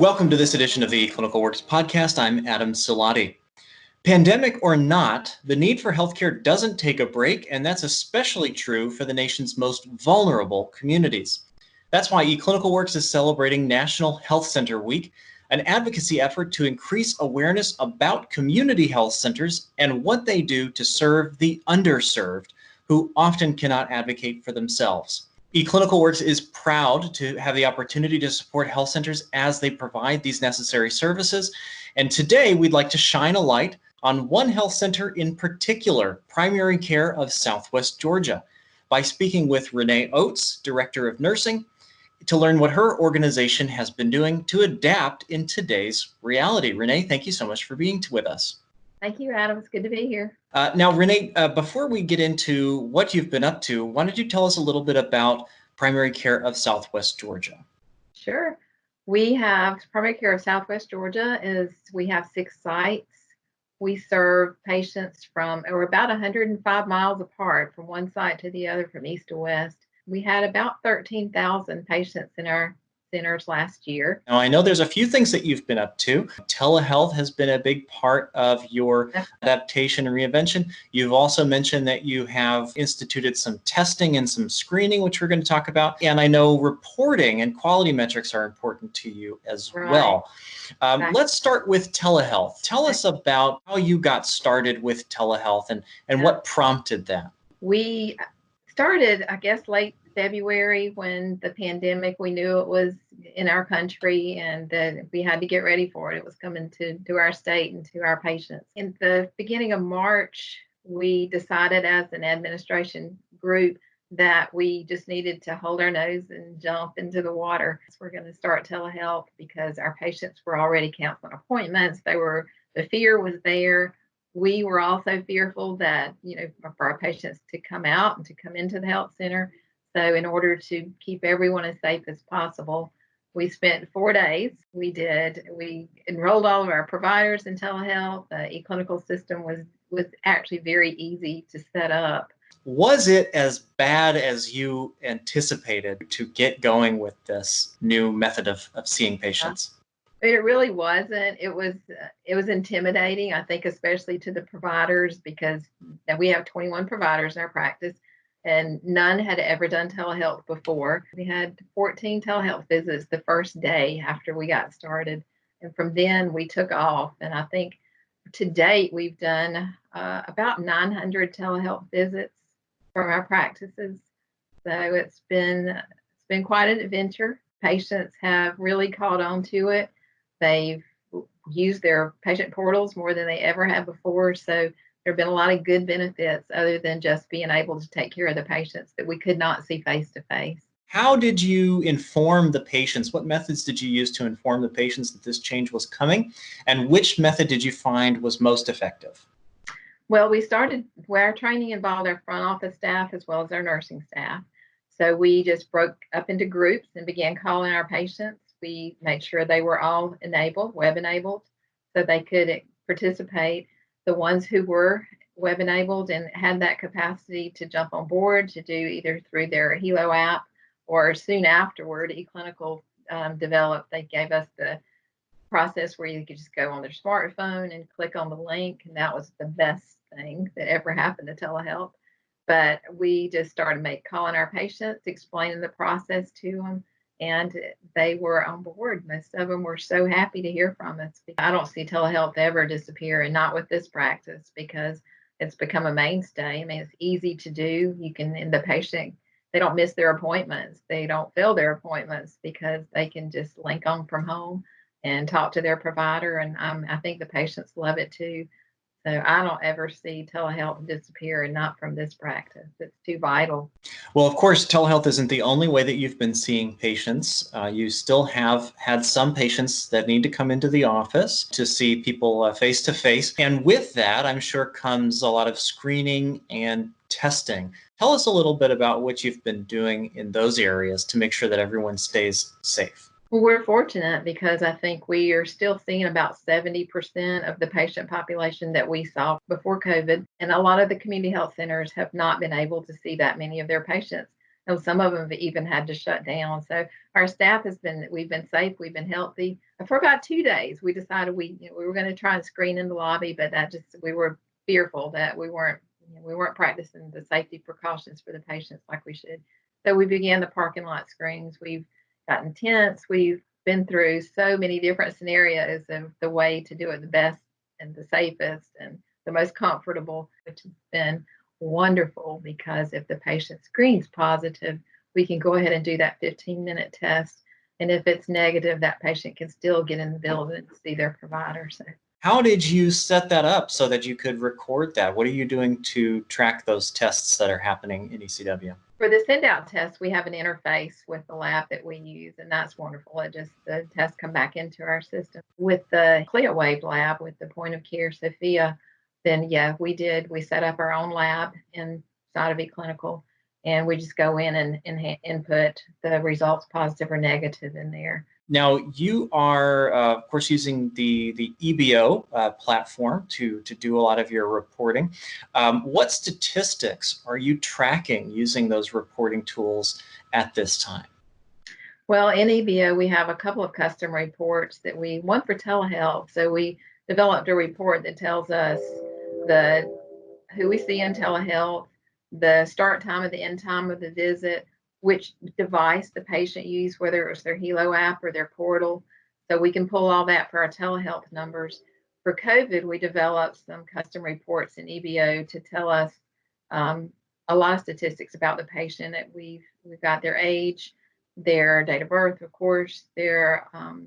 Welcome to this edition of the Clinical Works podcast. I'm Adam Silati. Pandemic or not, the need for healthcare doesn't take a break, and that's especially true for the nation's most vulnerable communities. That's why eClinicalWorks is celebrating National Health Center Week, an advocacy effort to increase awareness about community health centers and what they do to serve the underserved who often cannot advocate for themselves eClinicalWorks is proud to have the opportunity to support health centers as they provide these necessary services. And today we'd like to shine a light on one health center in particular, Primary Care of Southwest Georgia, by speaking with Renee Oates, Director of Nursing, to learn what her organization has been doing to adapt in today's reality. Renee, thank you so much for being with us. Thank you, Adam. It's good to be here. Uh, now, Renee, uh, before we get into what you've been up to, why don't you tell us a little bit about Primary Care of Southwest Georgia? Sure. We have Primary Care of Southwest Georgia is we have six sites. We serve patients from we're about 105 miles apart from one site to the other from east to west. We had about 13,000 patients in our centers last year. Now, I know there's a few things that you've been up to. Telehealth has been a big part of your adaptation and reinvention. You've also mentioned that you have instituted some testing and some screening, which we're going to talk about. And I know reporting and quality metrics are important to you as right. well. Um. Let's start with telehealth. Tell us about how you got started with telehealth and, and yeah. what prompted that. We started, I guess, late February when the pandemic, we knew it was in our country and that we had to get ready for it. It was coming to, to our state and to our patients. In the beginning of March, we decided as an administration group that we just needed to hold our nose and jump into the water. So we're going to start telehealth because our patients were already canceling appointments. They were the fear was there. We were also fearful that, you know, for our patients to come out and to come into the health center so, in order to keep everyone as safe as possible, we spent four days. We did, we enrolled all of our providers in telehealth. The eClinical system was, was actually very easy to set up. Was it as bad as you anticipated to get going with this new method of, of seeing patients? Uh, it really wasn't. It was uh, it was intimidating, I think, especially to the providers because we have 21 providers in our practice and none had ever done telehealth before. We had 14 telehealth visits the first day after we got started. And from then we took off. And I think to date, we've done uh, about 900 telehealth visits from our practices. So it's been it's been quite an adventure. Patients have really caught on to it. They've used their patient portals more than they ever have before. So there have been a lot of good benefits other than just being able to take care of the patients that we could not see face to face. How did you inform the patients? What methods did you use to inform the patients that this change was coming? And which method did you find was most effective? Well, we started where our training involved our front office staff as well as our nursing staff. So we just broke up into groups and began calling our patients. We made sure they were all enabled, web enabled, so they could participate the ones who were web enabled and had that capacity to jump on board to do either through their healow app or soon afterward, eClinical um, developed, they gave us the process where you could just go on their smartphone and click on the link. And that was the best thing that ever happened to telehealth. But we just started make calling our patients, explaining the process to them, and they were on board. Most of them were so happy to hear from us. I don't see telehealth ever disappear, and not with this practice because it's become a mainstay. I mean, it's easy to do. You can, and the patient, they don't miss their appointments. They don't fail their appointments because they can just link on from home and talk to their provider. And I think the patients love it too. So I don't ever see telehealth disappear and not from this practice. It's too vital. Well, of course, telehealth isn't the only way that you've been seeing patients. Uh, you still have had some patients that need to come into the office to see people face to face. And with that, I'm sure comes a lot of screening and testing. Tell us a little bit about what you've been doing in those areas to make sure that everyone stays safe. Well, we're fortunate because I think we are still seeing about 70% of the patient population that we saw before COVID. And a lot of the community health centers have not been able to see that many of their patients. And some of them have even had to shut down. So our staff has been, we've been safe, we've been healthy. For about two days, we decided we you know, we were going to try and screen in the lobby, but that just we were fearful that we weren't you know, we weren't practicing the safety precautions for the patients like we should. So we began the parking lot screens. We've gotten tents. We've been through so many different scenarios of the way to do it the best and the safest and the most comfortable, which has been wonderful because if the patient screens positive, we can go ahead and do that 15 minute test. And if it's negative, that patient can still get in the building and see their provider. So how did you set that up so that you could record that? What are you doing to track those tests that are happening in ECW? For the send out test, we have an interface with the lab that we use, and that's wonderful. It just the tests come back into our system. With the CLIA-waived lab, with the point of care Sofia, then yeah, we did. We set up our own lab inside of eClinical, and we just go in and, and input the results, positive or negative, in there. Now you are, uh, of course, using the the EBO uh, platform to to do a lot of your reporting. Um, what statistics are you tracking using those reporting tools at this time? Well, in EBO, we have a couple of custom reports that we one for telehealth. So we developed a report that tells us the who we see in telehealth, the start time and the end time of the visit, which device the patient used, whether it was their healow app or their portal. So we can pull all that for our telehealth numbers. For COVID, we developed some custom reports in EBO to tell us um, a lot of statistics about the patient. That we've we've got their age, their date of birth, of course, their um,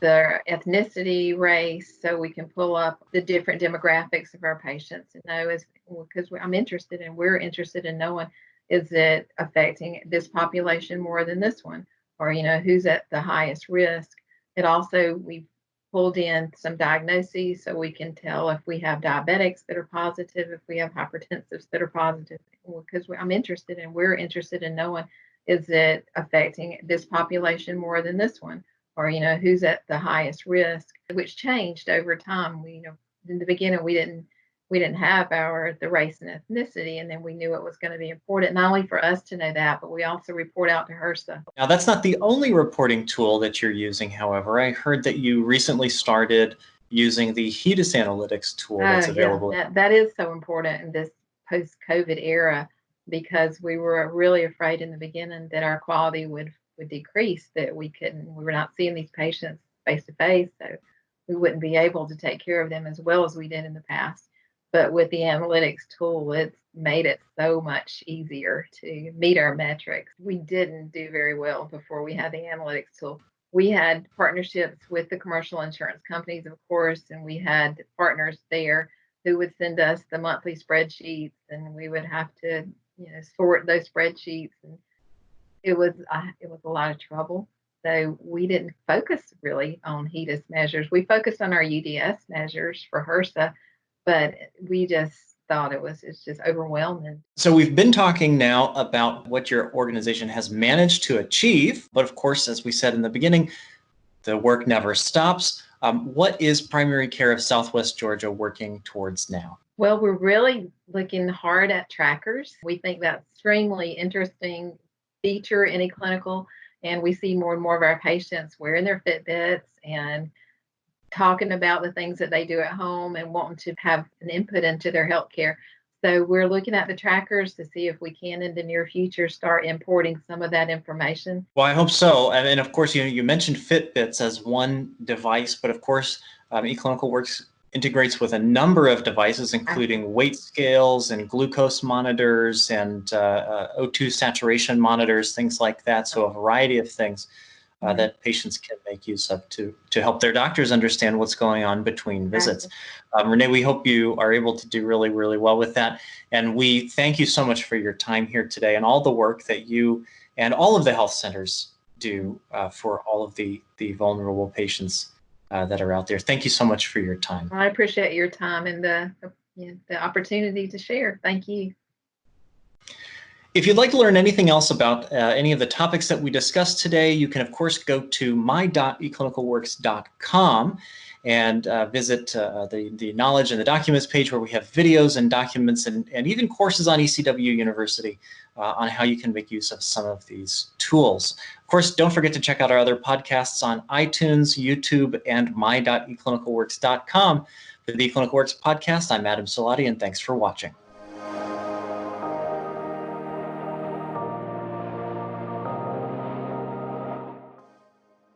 their ethnicity, race, so we can pull up the different demographics of our patients and know as because I'm interested and we're interested in knowing is it affecting this population more than this one? Or you know who's at the highest risk? It also we pulled in some diagnoses so we can tell if we have diabetics that are positive if we have hypertensives that are positive. Because i'm interested and we're interested in knowing is it affecting this population more than this one? Or you know who's at the highest risk? Which changed over time. We you know in the beginning we didn't we didn't have our the race and ethnicity and then we knew it was going to be important not only for us to know that but we also report out to HRSA. Now that's not the only reporting tool that you're using however. I heard that you recently started using the HEDIS analytics tool that's uh, available. Yeah, that, that is so important in this post-COVID era because we were really afraid in the beginning that our quality would would decrease that we couldn't we were not seeing these patients face to face so we wouldn't be able to take care of them as well as we did in the past but with the analytics tool, it's made it so much easier to meet our metrics. We didn't do very well before we had the analytics tool. We had partnerships with the commercial insurance companies, of course, and we had partners there who would send us the monthly spreadsheets, and we would have to, you know, sort those spreadsheets. And it was uh, it was a lot of trouble. So we didn't focus really on HEDIS measures. We focused on our UDS measures for HRSA, but we just thought it was it's just overwhelming. So we've been talking now about what your organization has managed to achieve, but of course, as we said in the beginning, the work never stops. Um, what is primary care of Southwest Georgia working towards now? Well, we're really looking hard at trackers. We think that's extremely interesting feature in eClinical, and we see more and more of our patients wearing their Fitbits and talking about the things that they do at home and wanting to have an input into their healthcare. So we're looking at the trackers to see if we can in the near future start importing some of that information. Well, I hope so. And, and of course, you you mentioned Fitbits as one device, but of course, um, eClinicalWorks integrates with a number of devices, including weight scales and glucose monitors and uh, uh, O2 saturation monitors, things like that. So a variety of things uh, that patients can make use of to to help their doctors understand what's going on between visits. Um, Renee, we hope you are able to do really, really well with that. And we thank you so much for your time here today and all the work that you and all of the health centers do uh, for all of the the vulnerable patients uh, that are out there. Thank you so much for your time. I appreciate your time and the you the opportunity to share. Thank you. If you'd like to learn anything else about uh, any of the topics that we discussed today, you can, of course, go to my.eclinicalworks.com and uh, visit uh, the, the knowledge and the documents page where we have videos and documents and, and even courses on ECW University uh, on how you can make use of some of these tools. Of course, don't forget to check out our other podcasts on iTunes, YouTube, and my.eclinicalworks.com. For the eClinicalWorks podcast, I'm Adam Salati, and thanks for watching.